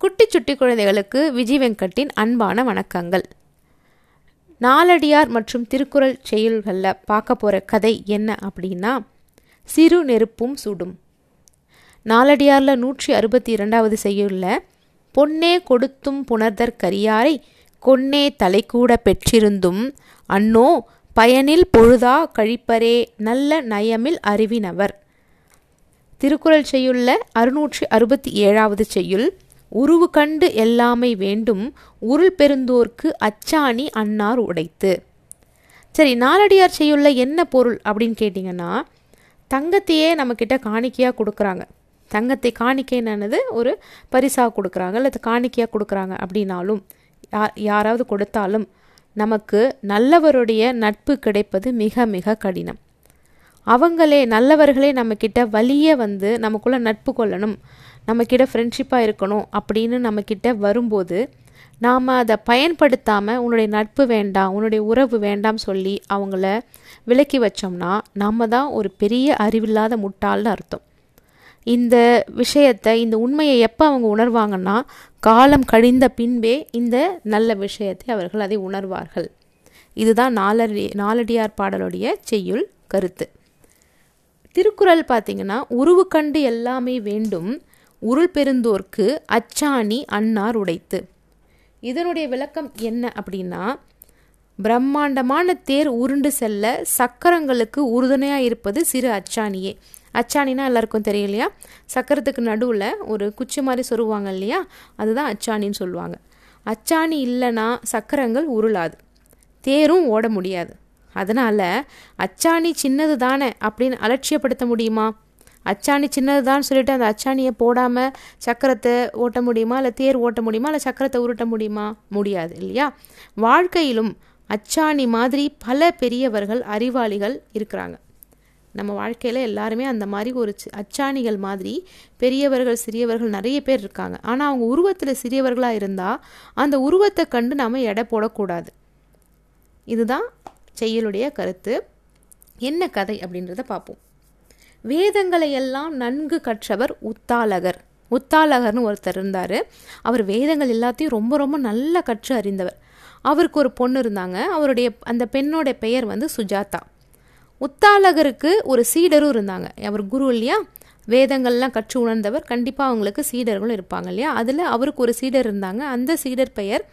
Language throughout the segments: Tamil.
குட்டி சுட்டி குழந்தைகளுக்கு விஜய் வெங்கட்டின் அன்பான வணக்கங்கள். நாலடியார் மற்றும் திருக்குறள் செயல்களில் பார்க்க போகிற கதை என்ன அப்படின்னா சிறு நெருப்பும் சுடும். நாலடியாரில் நூற்றி அறுபத்தி இரண்டாவது செய்யுள்ள பொன்னே கொடுத்தும் புணர்தற் கரியாரை கொன்னே தலைக்கூட பெற்றிருந்தும் அன்னோ பயனில் பொழுதா கழிப்பரே நல்ல நயமில் அறிவினவர் திருக்குறள் செய்யுள்ள அறுநூற்றி அறுபத்தி ஏழாவது செய்யுள் உருவு கண்டு எல்லாமை வேண்டும் உருள் பெருந்தோர்க்கு அச்சாணி அன்னார் உடைத்து. சரி நாலடியார் செய்யுள்ள என்ன பொருள் அப்படின்னு கேட்டிங்கன்னா தங்கத்தையே நம்மக்கிட்ட காணிக்கையாக கொடுக்குறாங்க. தங்கத்தை காணிக்கைன்னு ஒரு பரிசாக கொடுக்குறாங்க அல்லது காணிக்கையாக கொடுக்குறாங்க அப்படின்னாலும் யாராவது கொடுத்தாலும் நமக்கு நல்லவருடைய நட்பு கிடைப்பது மிக மிக கடினம். அவங்களே நல்லவர்களே நம்மக்கிட்ட வலிய வந்து நமக்குள்ளே நட்பு கொள்ளணும். நம்மக்கிட்ட ஃப்ரெண்ட்ஷிப்பாக இருக்கணும் அப்படின்னு நம்மக்கிட்ட வரும்போது நாம் அதை பயன்படுத்தாமல் உன்னுடைய நட்பு வேண்டாம் உன்னுடைய உறவு வேண்டாம் சொல்லி அவங்கள விலக்கி வச்சோம்னா நம்ம தான் ஒரு பெரிய அறிவில்லாத முட்டாள்னு அர்த்தம். இந்த விஷயத்தை இந்த உண்மையை எப்போ அவங்க உணர்வாங்கன்னா காலம் கழிந்த பின்பே இந்த நல்ல விஷயத்தை அவர்கள் அதை உணர்வார்கள். இதுதான் நாலடி நாலடியார் பாடலுடைய செய்யுள் கருத்து. திருக்குறள் பார்த்தீங்கன்னா உருவு கண்டு எல்லாமே வேண்டும் உருள் பெருந்தோர்க்கு அச்சாணி அன்னார் உடைத்து. இதனுடைய விளக்கம் என்ன அப்படின்னா பிரம்மாண்டமான தேர் உருண்டு செல்ல சக்கரங்களுக்கு உறுதுணையாக இருப்பது சிறு அச்சாணியே. அச்சாணினா எல்லாருக்கும் தெரியும் இல்லையா? சக்கரத்துக்கு நடுவில் ஒரு குச்சி மாதிரி சொருவாங்க இல்லையா? அதுதான் அச்சாணின்னு சொல்லுவாங்க. அச்சாணி இல்லைன்னா சக்கரங்கள் உருளாது. தேரும் ஓட முடியாது. அதனால் அச்சாணி சின்னது தானே அப்படின்னு அலட்சியப்படுத்த முடியுமா? அச்சாணி சின்னதுதான் சொல்லிட்டு அந்த அச்சாணியை போடாமல் சக்கரத்தை ஓட்ட முடியுமா? இல்லை தேர் ஓட்ட முடியுமா? இல்லை சக்கரத்தை உருட்ட முடியுமா? முடியாது இல்லையா? வாழ்க்கையிலும் அச்சாணி மாதிரி பல பெரியவர்கள் அறிவாளிகள் இருக்கிறாங்க. நம்ம வாழ்க்கையில் எல்லாருமே அந்த மாதிரி ஒரு அச்சாணிகள் மாதிரி பெரியவர்கள் சிறியவர்கள் நிறைய பேர் இருக்காங்க. ஆனால் அவங்க உருவத்தில் சிறியவர்களாக இருந்தால் அந்த உருவத்தை கண்டு நாம் எடை போடக்கூடாது. இதுதான் செய்யலுடைய கருத்து. என்ன கதை அப்படின்றத பார்ப்போம் வேதங்களை எல்லாம் நன்கு கற்றவர் உத்தாலகர் உத்தாலகர்னு ஒருத்தர் இருந்தார். அவர் வேதங்கள் எல்லாத்தையும் ரொம்ப ரொம்ப நல்லா கற்று அறிந்தவர். அவருக்கு ஒரு பொண்ணு இருந்தாங்க. அவருடைய அந்த பெண்ணோட பெயர் வந்து சுஜாதா. உத்தாலகருக்கு ஒரு சீடரும் இருந்தாங்க. அவர் குரு இல்லையா? வேதங்கள்லாம் கற்று உணர்ந்தவர். கண்டிப்பாக அவங்களுக்கு சீடர்களும் இருப்பாங்க இல்லையா? அதில் அவருக்கு ஒரு சீடர் இருந்தாங்க. அந்த சீடர் பெயர்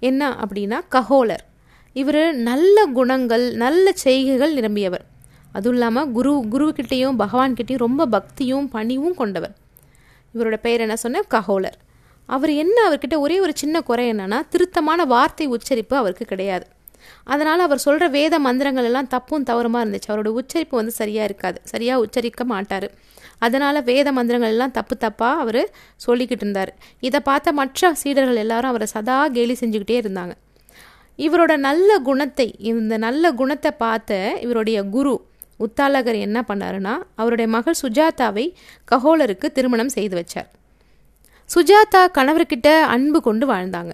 என்ன அப்படின்னா கஹோலர். இவர் நல்ல குணங்கள் நல்ல செய்கைகள் நிரம்பியவர். அதுவும் இல்லாமல் குரு குருவுக்கிட்டேயும் பகவான்கிட்டேயும் ரொம்ப பக்தியும் பணிவும் கொண்டவர். இவரோட பெயர் என்ன சொன்னேன்? கஹோலர் அவர் என்ன அவர்கிட்ட ஒரே ஒரு சின்ன குறை என்னன்னா திருத்தமான வார்த்தை உச்சரிப்பு அவருக்கு கிடையாது. அதனால் அவர் சொல்கிற வேத மந்திரங்கள் எல்லாம் தப்பும் தவறுமா இருந்துச்சு. அவரோட உச்சரிப்பு வந்து சரியாக இருக்காது. சரியாக உச்சரிக்க மாட்டார். அதனால் வேத மந்திரங்கள் எல்லாம் தப்பு தப்பாக அவர் சொல்லிக்கிட்டு இருந்தார். இதை பார்த்த மற்ற சீடர்கள் எல்லாரும் அவரை சதா கேலி செஞ்சுக்கிட்டே இருந்தாங்க. இவரோட நல்ல குணத்தை இந்த நல்ல குணத்தை பார்த்த இவருடைய குரு உத்தாலகர் என்ன பண்ணாருன்னா அவருடைய மகள் சுஜாதாவை கஹோலருக்கு திருமணம் செய்து வச்சார். சுஜாதா கணவர்கிட்ட அன்பு கொண்டு வாழ்ந்தாங்க.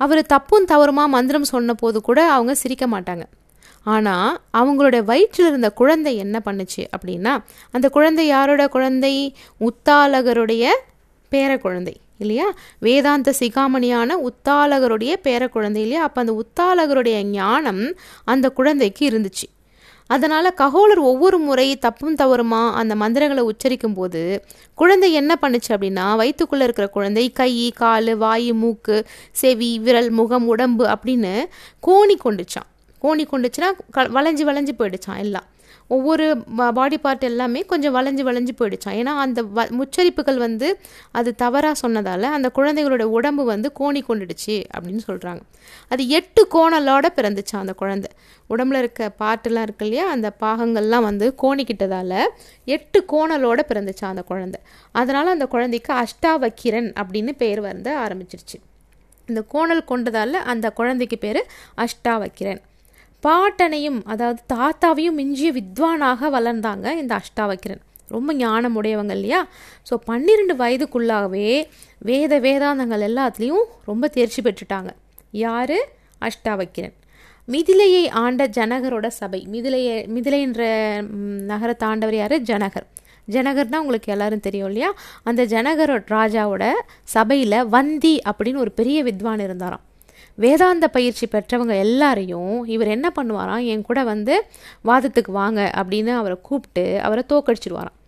அவர் தப்பும் தவறுமா மந்திரம் சொன்ன போது கூட அவங்க சிரிக்க மாட்டாங்க. ஆனால் அவங்களோட வயிற்றில் இருந்த குழந்தை என்ன பண்ணுச்சு அப்படின்னா அந்த குழந்தை யாரோட குழந்தை? உத்தாலகருடைய பேர குழந்தை இல்லையா? வேதாந்த சிகாமணியான உத்தாலகருடைய பேர குழந்தை இல்லையா? அப்போ அந்த உத்தாலகருடைய ஞானம் அந்த குழந்தைக்கு இருந்துச்சு. அதனால் ககோலர் ஒவ்வொரு முறை தப்பும் தவறுமா அந்த மந்திரங்களை உச்சரிக்கும் போது குழந்தை என்ன பண்ணுச்சு அப்படின்னா வயிற்றுக்குள்ளே இருக்கிற குழந்தை கை கால் வாய் மூக்கு செவி விரல் முகம் உடம்பு அப்படின்னு கோணி கொண்டுச்சான் கோணி கொண்டுச்சுன்னா க வளைஞ்சு வளைஞ்சு போயிடுச்சான் எல்லாம். ஒவ்வொரு பாடி பார்ட் எல்லாமே கொஞ்சம் வளைஞ்சு வளைஞ்சு போயிடுச்சான் ஏன்னா அந்த வ உச்சரிப்புகள் வந்து அது தவறாக சொன்னதால் அந்த குழந்தைகளோட உடம்பு வந்து கோணி கொண்டுடுச்சு அப்படின்னு சொல்கிறாங்க அது எட்டு கோணலோட பிறந்துச்சான் அந்த குழந்தை. உடம்புல இருக்க பாட்டெல்லாம் இருக்கு இல்லையா அந்த பாகங்கள்லாம் வந்து கோணிக்கிட்டதால் எட்டு கோணலோட பிறந்துச்சான் அந்த குழந்தை. அதனால் அந்த குழந்தைக்கு அஷ்டாவக்கிரன் அப்படின்னு பேர் வந்து ஆரம்பிச்சிருச்சு. இந்த கோணல் கொண்டதால் அந்த குழந்தைக்கு பேர் அஷ்டாவக்கிரன். பாட்டனையும் அதாவது தாத்தாவையும் மிஞ்சிய வித்வானாக வளர்ந்தாங்க இந்த அஷ்டாவக்கிரன். ரொம்ப ஞானம் உடையவங்க இல்லையா? ஸோ பன்னிரெண்டு வயதுக்குள்ளாகவே வேத வேதாந்தங்கள் எல்லாத்துலேயும் ரொம்ப தேர்ச்சி பெற்றுட்டாங்க. யார்? அஷ்டாவக்கிரன். மிதிலையை ஆண்ட ஜனகரோட சபை. மிதிலையை மிதிலைன்ற நகரத்தை ஆண்டவர் யார்? ஜனகர். ஜனகர்னா உங்களுக்கு எல்லாரும் தெரியும் இல்லையா? அந்த ஜனகர் ராஜாவோட சபையில் வந்தி அப்படின்னு ஒரு பெரிய வித்வான் இருந்தாராம். வேதாந்த பயிற்சி பெற்றவங்க எல்லாரையும் இவர் என்ன பண்ணுவாராம்? என் கூட வந்து வாதத்துக்கு வாங்க அப்படின்னு அவரை கூப்பிட்டு அவரை தோக்கடிச்சிடுவாராம்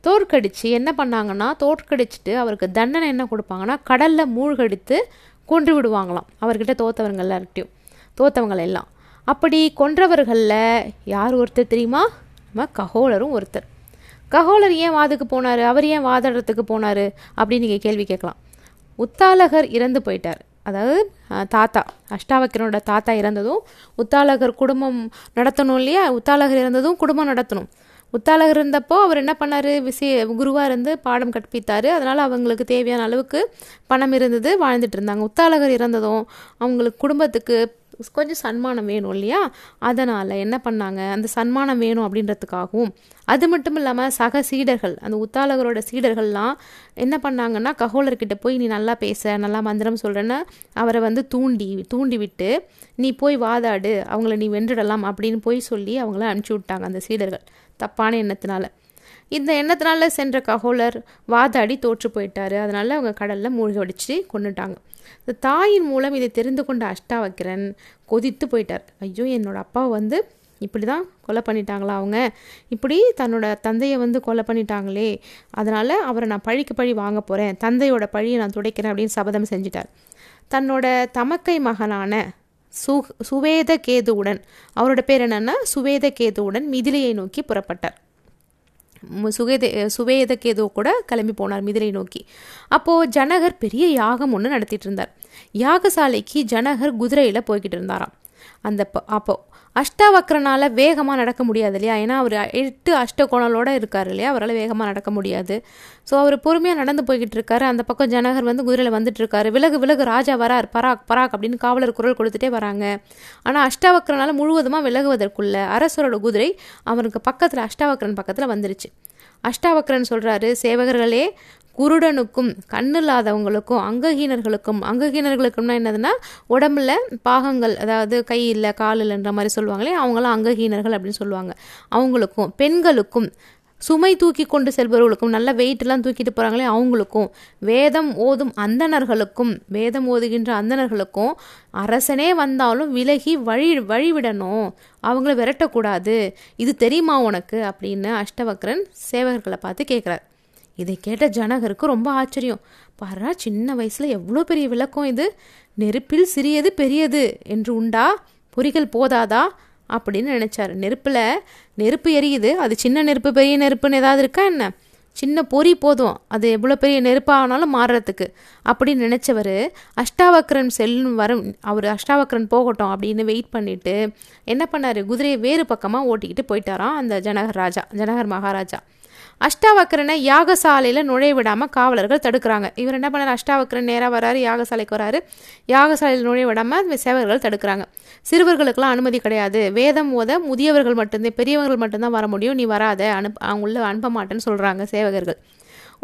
தோற்கடித்து என்ன பண்ணாங்கன்னா தோற்கடிச்சிட்டு அவருக்கு தண்டனை என்ன கொடுப்பாங்கன்னா கடலில் மூழ்கடித்து கொன்று விடுவாங்களாம். அவர்கிட்ட தோத்தவங்க எல்லார்கிட்டையும் தோத்தவங்க எல்லாம். அப்படி கொன்றவர்களில் யார் ஒருத்தர் தெரியுமா? நம்ம ககோலரும் ஒருத்தர். ககோலர் ஏன் வாதுக்கு போனார்? அவர் ஏன் வாதாடுறதுக்கு போனார்? அப்படின்னு நீங்கள் கேள்வி கேட்கலாம். உத்தாலகர் இறந்து போயிட்டார். அதாவது தாத்தா அஷ்டாவக்கரனோட தாத்தா இறந்ததும் உத்தாலகர் குடும்பம் நடத்தணும் இல்லையா? உத்தாலகர் இறந்ததும் குடும்பம் நடத்தணும். உத்தாலகர் இருந்தப்போ அவர் என்ன பண்ணார்? விசய குருவாக இருந்து பாடம் கற்பித்தார். அதனால் அவங்களுக்கு தேவையான அளவுக்கு பணம் இருந்தது வாழ்ந்துட்டு இருந்தாங்க. உத்தாலகர் இறந்ததும் அவங்களுக்கு குடும்பத்துக்கு கொஞ்சம் சன்மானம் வேணும் இல்லையா? அதனால் என்ன பண்ணாங்க? அந்த சன்மானம் வேணும் அப்படின்றதுக்காகவும். அது மட்டும் இல்லாமல் சக சீடர்கள் அந்த உத்தாலகரோட சீடர்கள்லாம் என்ன பண்ணாங்கன்னா ககோலர்கிட்ட போய் நீ நல்லா பேச நல்லா மந்திரம் சொல்கிறேன்னு அவரை வந்து தூண்டி தூண்டி விட்டு நீ போய் வாதாடு அவங்கள நீ வென்றிடலாம் அப்படின்னு போய் சொல்லி அவங்கள அனுப்பிச்சி விட்டாங்க அந்த சீடர்கள் தப்பான எண்ணத்தினால. இந்த எண்ணத்தினால சென்ற ககோலர் வாதாடி தோற்று போயிட்டாரு. அதனால் அவங்க கடலில் மூழ்கி அடித்து கொண்டுட்டாங்க இந்த தாயின் மூலம் இதை தெரிந்து கொண்ட அஷ்டாவக்கிரன் கொதித்து போயிட்டார். ஐயோ என்னோட அப்பா வந்து இப்படி தான் கொலை பண்ணிட்டாங்களா அவங்க? இப்படி தன்னோட தந்தையை வந்து கொலை பண்ணிட்டாங்களே. அதனால் அவரை நான் பழிக்கு பழி வாங்க போகிறேன் தந்தையோட பழியை நான் துடைக்கிறேன் அப்படின்னு சபதம் செஞ்சிட்டார். தன்னோட தமக்கை மகனான சு சுவேத கேதுவுடன் அவரோட பேர் என்னன்னா சுவேத கேதுவுடன் மிதிலையை நோக்கி புறப்பட்டார். சுவேத சுவேதகேதோ கூட கிளம்பி போனார் மிதிரை நோக்கி. அப்போது ஜனகர் பெரிய யாகம் ஒன்று நடத்திட்டு இருந்தார். யாகசாலைக்கு ஜனகர் குதிரையில் போய்கிட்டு இருந்தாராம். அந்த அப்போ அஷ்டாவக்கரனால் வேகமாக நடக்க முடியாது இல்லையா? ஏன்னா அவர் எட்டு அஷ்டகோணலோடு இருக்கார் இல்லையா? அவரால் வேகமாக நடக்க முடியாது. ஸோ அவர் பொறுமையாக நடந்து போய்கிட்டு இருக்காரு. அந்த பக்கம் ஜனகர் வந்து குதிரையில் வந்துட்டு இருக்காரு. விலகு விலகு ராஜா வரார். பராக் பராக் அப்படின்னு காவலர் குரல் கொடுத்துட்டே வராங்க. ஆனால் அஷ்டாவக்கரனால் முழுவதுமாக விலகுவதற்குள்ள அரசரோட குதிரை அவருக்கு பக்கத்தில் அஷ்டாவக்கரன் பக்கத்தில் வந்துருச்சு. அஷ்டாவக்கரன் சொல்கிறாரு சேவகர்களே குருடனுக்கும் கண்ணு இல்லாதவங்களுக்கும் அங்ககீனர்களுக்கும் அங்ககீனர்களுக்கும்னா என்னதுன்னா உடம்புல பாகங்கள் அதாவது கை இல்லை கால் இல்லைன்ற மாதிரி சொல்லுவாங்களே அவங்களாம் அங்ககீனர்கள் அப்படின்னு சொல்லுவாங்க. அவங்களுக்கும் பெண்களுக்கும் சுமை தூக்கி கொண்டு செல்பவர்களுக்கும் நல்ல வெயிட்லாம் தூக்கிட்டு போகிறாங்களே அவங்களுக்கும் வேதம் ஓதும் அந்தணர்களுக்கும் வேதம் ஓதுகின்ற அந்தணர்களுக்கும் அரசனே வந்தாலும் விலகி வழி வழிவிடணும். அவங்கள விரட்டக்கூடாது. இது தெரியுமா உனக்கு? அப்படின்னு அஷ்டவக்ரன் சேவகர்களை பார்த்து கேட்குறார் இதை கேட்ட ஜனகருக்கு ரொம்ப ஆச்சரியம். பாரா சின்ன வயசுல எவ்வளோ பெரிய விளக்கம் இது? நெருப்பில் சிறியது பெரியது என்று உண்டா? பொறிகள் போதாதா? அப்படின்னு நினைச்சாரு. நெருப்பில் நெருப்பு எரியுது. அது சின்ன நெருப்பு பெரிய நெருப்புன்னு ஏதாவது இருக்கா என்ன? சின்ன பொறி போதும். அது எவ்வளோ பெரிய நெருப்பானாலும் மாறுறதுக்கு. அப்படின்னு நினச்சவர் அஷ்டாவக்ரன் செல்லும் வரும். அவர் அஷ்டாவக்கரன் போகட்டும் அப்படின்னு வெயிட் பண்ணிட்டு என்ன பண்ணார்? குதிரையை வேறு பக்கமாக ஓட்டிக்கிட்டு போயிட்டாராம் அந்த ஜனகர் ராஜா ஜனகர் மகாராஜா. அஷ்டாவக்கரனை யாகசாலையில் நுழைய விடாமல் காவலர்கள் தடுக்கிறாங்க. இவர் என்ன பண்ணார்? அஷ்டாவக்கரன் நேராக வராரு யாகசாலைக்கு வராரு. யாகசாலையில் நுழைய விடாமல் சேவகர்கள் தடுக்கிறாங்க. சிறுவர்களுக்கெல்லாம் அனுமதி கிடையாது. வேதம் ஓத முதியவர்கள் மட்டும்தான் பெரியவர்கள் மட்டும்தான் வர முடியும். நீ வராத அனுப்ப அவங்க உள்ள அனுப்ப மாட்டேன்னு சொல்கிறாங்க சேவகர்கள்.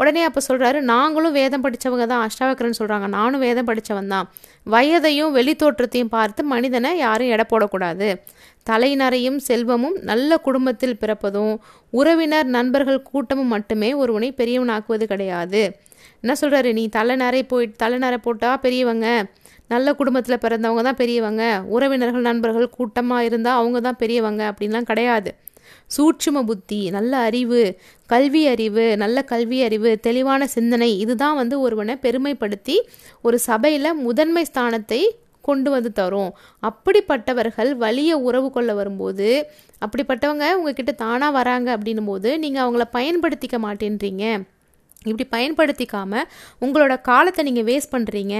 உடனே அப்போ சொல்கிறாரு நாங்களும் வேதம் படித்தவங்க தான். அஷ்டாவக்கரன் சொல்கிறாங்க நானும் வேதம் படித்தவன் தான். வயதையும் வெளித்தோற்றத்தையும் பார்த்து மனிதனை யாரும் எடை போடக்கூடாது. தலைநரையும் செல்வமும் நல்ல குடும்பத்தில் பிறப்பதும் உறவினர் நண்பர்கள் கூட்டமும் மட்டுமே ஒருவனை பெரியவனாக்குவது கிடையாது. என்ன சொல்கிறாரு நீ தலைநரை போய் தலைநரை போட்டால் பெரியவங்க நல்ல குடும்பத்தில் பிறந்தவங்க தான் பெரியவங்க உறவினர்கள் நண்பர்கள் கூட்டமாக இருந்தால் அவங்க தான் பெரியவங்க அப்படின்லாம் கிடையாது. சூட்சும புத்தி நல்ல அறிவு கல்வி அறிவு நல்ல கல்வி அறிவு தெளிவான சிந்தனை இதுதான் வந்து ஒருவனை பெருமைப்படுத்தி ஒரு சபையில் முதன்மை ஸ்தானத்தை கொண்டு வந்து தரும். அப்படிப்பட்டவர்கள் வலிய உறவு கொள்ள வரும்போது அப்படிப்பட்டவங்க உங்ககிட்ட தானாக வராங்க அப்படின்னும் போது நீங்கள் அவங்கள பயன்படுத்திக்க மாட்டேன்றீங்க. இப்படி பயன்படுத்திக்காமல் உங்களோட காலத்தை நீங்கள் வேஸ்ட் பண்ணுறீங்க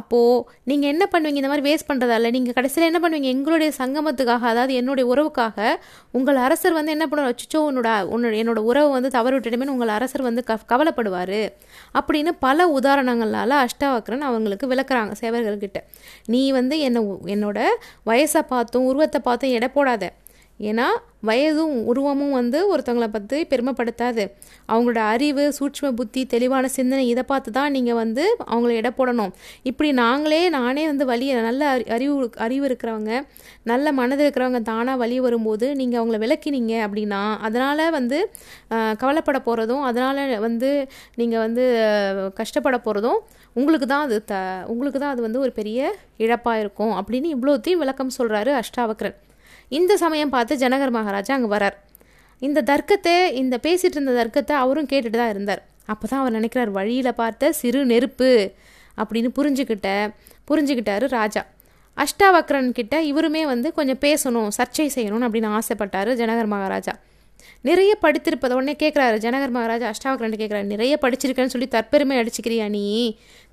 அப்போது நீங்கள் என்ன பண்ணுவீங்க? இந்த மாதிரி வேஸ்ட் பண்ணுறதால நீங்கள் கடைசியில் என்ன பண்ணுவீங்க? எங்களுடைய சங்கமத்துக்காக அதாவது என்னுடைய உறவுக்காக உங்கள் அரசர் வந்து என்ன பண்ணுவார்? வச்சுச்சோ உன்னோட உன்னோட என்னோட உறவு வந்து தவறு விட்டுடுமே உங்கள் அரசர் வந்து க கவலைப்படுவார். அப்படின்னு பல உதாரணங்களால் அஷ்டாவக்கரன் அவங்களுக்கு விளக்குறாங்க சேவர்கள்கிட்ட நீ வந்து என்னை என்னோட வயசை பார்த்தும் உருவத்தை பார்த்தும் எடை போடாத. ஏன்னா வயதும் உருவமும் வந்து ஒருத்தவங்களை பற்றி பெருமைப்படுத்தாது. அவங்களோட அறிவு சூட்ச்ம புத்தி தெளிவான சிந்தனை இதை பார்த்து தான் நீங்கள் வந்து அவங்கள எடை போடணும். இப்படி நாங்களே நானே வந்து வழியை நல்ல அறி- அறிவு அறிவு இருக்கிறவங்க நல்ல மனது இருக்கிறவங்க தானாக வழி வரும்போது நீங்கள் அவங்கள விளக்கினீங்க அப்படின்னா அதனால் வந்து கவலைப்பட போகிறதும் அதனால் வந்து நீங்கள் வந்து கஷ்டப்பட போகிறதும் உங்களுக்கு தான் அது த உங்களுக்கு தான் அது வந்து ஒரு பெரிய இழப்பாக இருக்கும் அப்படின்னு இவ்வளோத்தையும் விளக்கம் சொல்கிறாரு அஷ்டாவக்ரன் இந்த சமயம் பார்த்து ஜனகர் மகாராஜா அங்கே வரார் இந்த தர்க்கத்தை இந்த பேசிகிட்டு இருந்த தர்க்கத்தை அவரும் கேட்டுட்டு தான் இருந்தார். அப்போ தான் அவர் நினைக்கிறார் வழியில் பார்த்த சிறு நெருப்பு அப்படின்னு புரிஞ்சுக்கிட்ட புரிஞ்சுக்கிட்டாரு ராஜா. அஷ்டாவக்ரன் கிட்ட இவருமே வந்து கொஞ்சம் பேசணும் சர்ச்சை செய்யணும்னு அப்படின்னு ஆசைப்பட்டாரு ஜனகர் மகாராஜா. நிறைய படித்திருப்பதை உடனே கேட்குறாரு ஜனகர் மகாராஜா அஷ்டாவக்ரன் கேட்குறாரு நிறைய படிச்சிருக்கேன்னு சொல்லி தற்பெருமை அடிச்சுக்கிறியா நீ?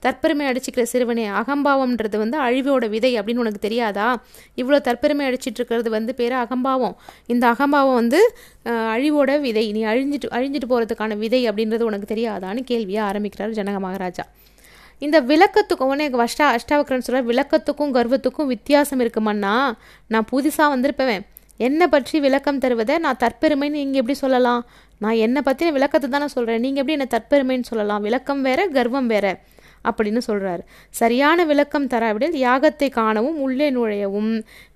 தற்பெருமை அடிச்சுக்கிற சிறுவனே அகம்பாவம்ன்றது வந்து அழிவோட விதை அப்படின்னு உனக்கு தெரியாதா? இவ்வளோ தற்பெருமை அடிச்சிட்டு இருக்கிறது வந்து பேர் அகம்பாவம். இந்த அகம்பாவம் வந்து அழிவோட விதை. நீ அழிஞ்சிட்டு அழிஞ்சிட்டு போகிறதுக்கான விதை அப்படின்றது உனக்கு தெரியாதான்னு கேள்வியை ஆரம்பிக்கிறார் ஜனக மகாராஜா. இந்த விளக்கத்துக்கும் உடனே அஷ்டா அஷ்டாவக்ரன் சொல்ற விளக்கத்துக்கும் கர்வத்துக்கும் வித்தியாசம் இருக்குமண்ணா நான் புதுசாக வந்திருப்பேன் என்னை பற்றி விளக்கம் தருவதை நான் தற்பெருமைன்னு நீங்கள் எப்படி சொல்லலாம்? நான் என்னை பற்றின விளக்கத்தை தானே சொல்கிறேன் நீங்கள் எப்படி என்னை தற்பெருமைன்னு சொல்லலாம்? விளக்கம் வேற கர்வம் வேற அப்படின்னு சொல்கிறார் சரியான விளக்கம் தராவிடில் யாகத்தை காணவும் உள்ளே நுழையவும்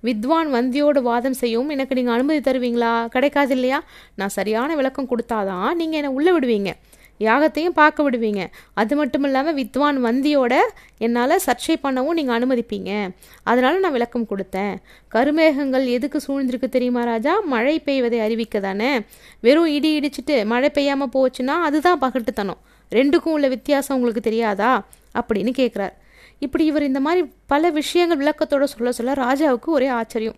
வித்வான் வந்தியோடு வாதம் செய்யவும் எனக்கு நீங்கள் அனுமதி தருவீங்களா? கிடைக்காது இல்லையா? நான் சரியான விளக்கம் கொடுத்தாதான் நீங்கள் என்னை உள்ளே விடுவீங்க. யாகத்தையும் பார்க்க விடுவீங்க. அது மட்டும் இல்லாமல் வித்வான் வந்தியோட என்னால் சர்ச்சை பண்ணவும் நீங்கள் அனுமதிப்பீங்க. அதனால நான் விளக்கம் கொடுத்தேன். கருமேகங்கள் எதுக்கு சூழ்ந்திருக்கு தெரியுமா ராஜா? மழை பெய்வதை அறிவிக்க தானே. வெறும் இடி இடிச்சிட்டு மழை பெய்யாமல் போச்சுன்னா அதுதான் பகட்டுத்தனம். ரெண்டுக்கும் உள்ள வித்தியாசம் உங்களுக்கு தெரியாதா? அப்படின்னு கேட்குறார் இப்படி இவர் இந்த மாதிரி பல விஷயங்கள் விளக்கத்தோட சொல்ல சொல்ல ராஜாவுக்கு ஒரே ஆச்சரியம்.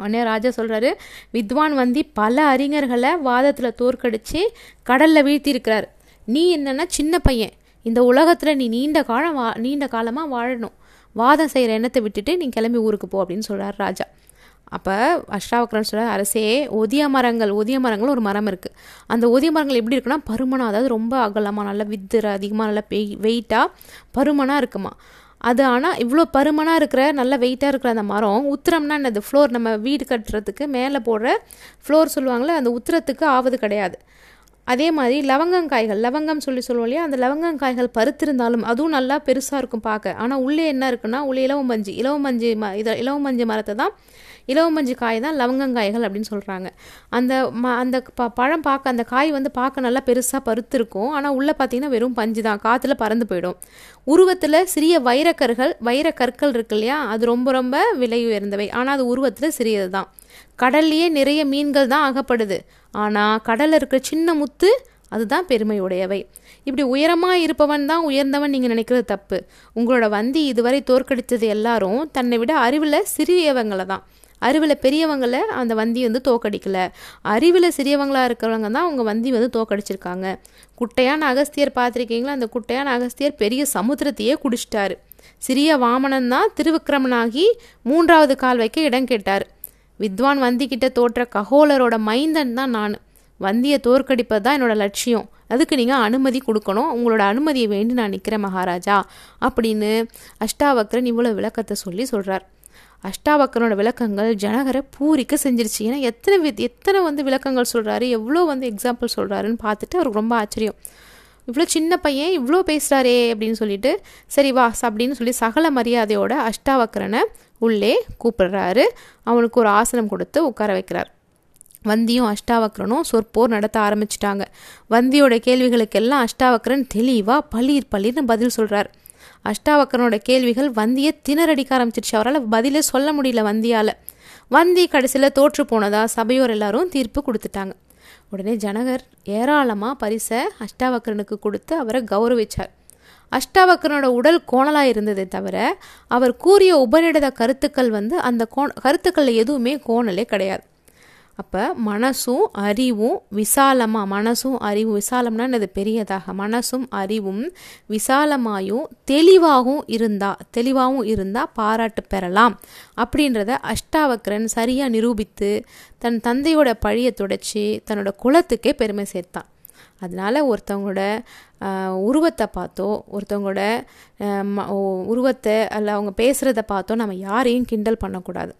உடனே ராஜா சொல்கிறாரு வித்வான் வந்தி பல அறிஞர்களை வாதத்தில் தோற்கடித்து கடலில் வீழ்த்தியிருக்கிறார். நீ என்னென்னா சின்ன பையன். இந்த உலகத்தில் நீ நீண்ட காலம் வா நீண்ட காலமாக வாழணும். வாதம் செய்கிற எண்ணத்தை விட்டுட்டு நீ கிளம்பி ஊருக்கு போ அப்படின்னு சொல்கிறார் ராஜா. அப்போ அஷ்டாவக்கரன் சொல்ற அரசே ஒதிய மரங்கள் ஒதிய மரங்கள் ஒரு மரம் இருக்குது அந்த ஒதிய மரங்கள் எப்படி இருக்குன்னா பருமனாக அதாவது ரொம்ப அகலமாக நல்லா வித்து அதிகமாக நல்லா பெய் வெயிட்டாக பருமனாக இருக்குமா. அது ஆனால் இவ்வளோ பருமனாக இருக்கிற நல்ல வெயிட்டாக இருக்கிற அந்த மரம் உத்திரம்னா என்னது? ஃப்ளோர் நம்ம வீடு கட்டுறதுக்கு மேலே போடுற ஃப்ளோர் சொல்லுவாங்களே அந்த உத்திரத்துக்கு ஆவது கிடையாது. அதே மாதிரி லவங்கங்காய்கள் லவங்கம் சொல்லி சொல்லுவோம் இல்லையா? அந்த லவங்கங்காய்கள் பருத்திருந்தாலும் அதுவும் நல்லா பெருசாக இருக்கும் பார்க்க. ஆனால் உள்ளே என்ன இருக்குன்னா உள்ளே இலவமஞ்சி இலவமஞ்சி ம இதை இலவமஞ்சி மரத்தை தான் இலவமஞ்சி காய் தான் லவங்கங்காய்கள் அப்படின்னு சொல்கிறாங்க அந்த ம அந்த ப பழம் பார்க்க அந்த காய் வந்து பார்க்க நல்லா பெருசாக பருத்திருக்கும். ஆனால் உள்ளே பார்த்தீங்கன்னா வெறும் பஞ்சு தான். காற்றுல பறந்து போயிடும். உருவத்தில் சிறிய வைரக்கற்கள் வைரக்கற்கள் இருக்கு இல்லையா? அது ரொம்ப ரொம்ப விலை உயர்ந்தவை. ஆனால் அது உருவத்தில் சிறியது தான். கடல்லையே நிறைய மீன்கள் தான் அகப்படுது ஆனால் கடலில் இருக்கிற சின்ன முத்து அதுதான் பெருமையுடையவை. இப்படி உயரமாக இருப்பவன் தான் உயர்ந்தவன் நீங்கள் நினைக்கிறது தப்பு. உங்களோட வந்தி இதுவரை தோற்கடித்தது எல்லாரும் தன்னை விட அறிவில் சிறியவங்களை தான். அறிவில் பெரியவங்களை அந்த வந்தி வந்து தோக்கடிக்கலை. அறிவில் சிறியவங்களாக இருக்கிறவங்க தான் அவங்க வந்தி வந்து தோக்கடிச்சிருக்காங்க. குட்டையான அகஸ்தியர் பார்த்துருக்கீங்களா? அந்த குட்டையான அகஸ்தியர் பெரிய சமுத்திரத்தையே குடிச்சிட்டாரு. சிறிய வாமனன் தான் திருவிக்கிரமனாகி மூன்றாவது கால் வைக்க இடம் கேட்டார். வித்வான் வந்திக்கிட்ட தோற்ற ககோலரோட மைந்தன் தான் நான். வந்தியை தோற்கடிப்பது தான் என்னோட லட்சியம். அதுக்கு நீங்கள் அனுமதி கொடுக்கணும். உங்களோட அனுமதியை வேண்டி நான் நிற்கிறேன் மகாராஜா. அப்படின்னு அஷ்டாவக்ரன் இவ்வளோ விளக்கத்தை சொல்லி சொல்கிறார் அஷ்டாவக்கரனோட விளக்கங்கள் ஜனகரை பூரிக்க செஞ்சிருச்சு. ஏன்னா எத்தனை வித் எத்தனை வந்து விளக்கங்கள் சொல்கிறாரு எவ்வளோ வந்து எக்ஸாம்பிள் சொல்கிறாருன்னு பார்த்துட்டு அவருக்கு ரொம்ப ஆச்சரியம். இவ்வளோ சின்ன பையன் இவ்வளோ பேசுகிறாரே அப்படின்னு சொல்லிட்டு சரி வா அப்படின்னு சொல்லி சகல மரியாதையோட அஷ்டாவக்கரனை உள்ளே கூப்பிடுறாரு. அவனுக்கு ஒரு ஆசனம் கொடுத்து உட்கார வைக்கிறார். வந்தியும் அஷ்டாவக்கரனும் சொற்போர் நடத்த ஆரம்பிச்சிட்டாங்க. வந்தியோட கேள்விகளுக்கெல்லாம் அஷ்டாவக்கரன் தெளிவாக பளிர் பளிர்னு பதில் சொல்கிறார் அஷ்டாவக்கரனோட கேள்விகள் வந்தியை திணறடிக்க ஆரம்பிச்சிருச்சு அவரால் பதிலே சொல்ல முடியல வந்தியால். வந்தி கடைசியில் தோற்று போனதா சபையோர் எல்லாரும் தீர்ப்பு கொடுத்துட்டாங்க. உடனே ஜனகர் ஏராளமாக பரிசை அஷ்டாவக்கரனுக்கு கொடுத்து அவரை கௌரவிச்சார். அஷ்டாவக்கரனோட உடல் கோணலாக இருந்ததே தவிர அவர் கூறிய உபநிடத கருத்துக்கள் வந்து அந்த கோ கருத்துக்களில் எதுவுமே கோணலே கிடையாது. அப்போ மனசும் அறிவும் விசாலமாக மனசும் அறிவும் விசாலம்னா அது பெரியதாக. மனசும் அறிவும் விசாலமாயும் தெளிவாகவும் இருந்தா தெளிவாகவும் இருந்தால் பாராட்டு பெறலாம். அப்படின்றத அஷ்டாவக்கரன் சரியாக நிரூபித்து தன் தந்தையோட பழியை துடைச்சி தன்னோட குலத்துக்கே பெருமை சேர்த்தான் அதனால் ஒருத்தவங்களோட உருவத்தை பார்த்தோ ஒருத்தவங்களோட உருவத்தை அல்ல அவங்க பேசுகிறத பார்த்தோ நம்ம யாரையும் கிண்டல் பண்ணக்கூடாது.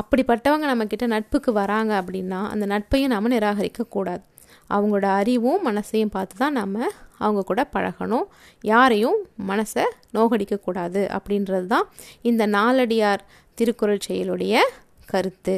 அப்படிப்பட்டவங்க நம்மக்கிட்ட நட்புக்கு வராங்க அப்படின்னா அந்த நட்பையும் நம்ம நிராகரிக்கக்கூடாது. அவங்களோட அறிவும் மனசையும் பார்த்து தான் நம்ம அவங்க கூட பழகணும். யாரையும் மனசை நோகடிக்கக்கூடாது அப்படின்றது தான் இந்த நாலடியார் திருக்குறள் செயலுடைய கருத்து.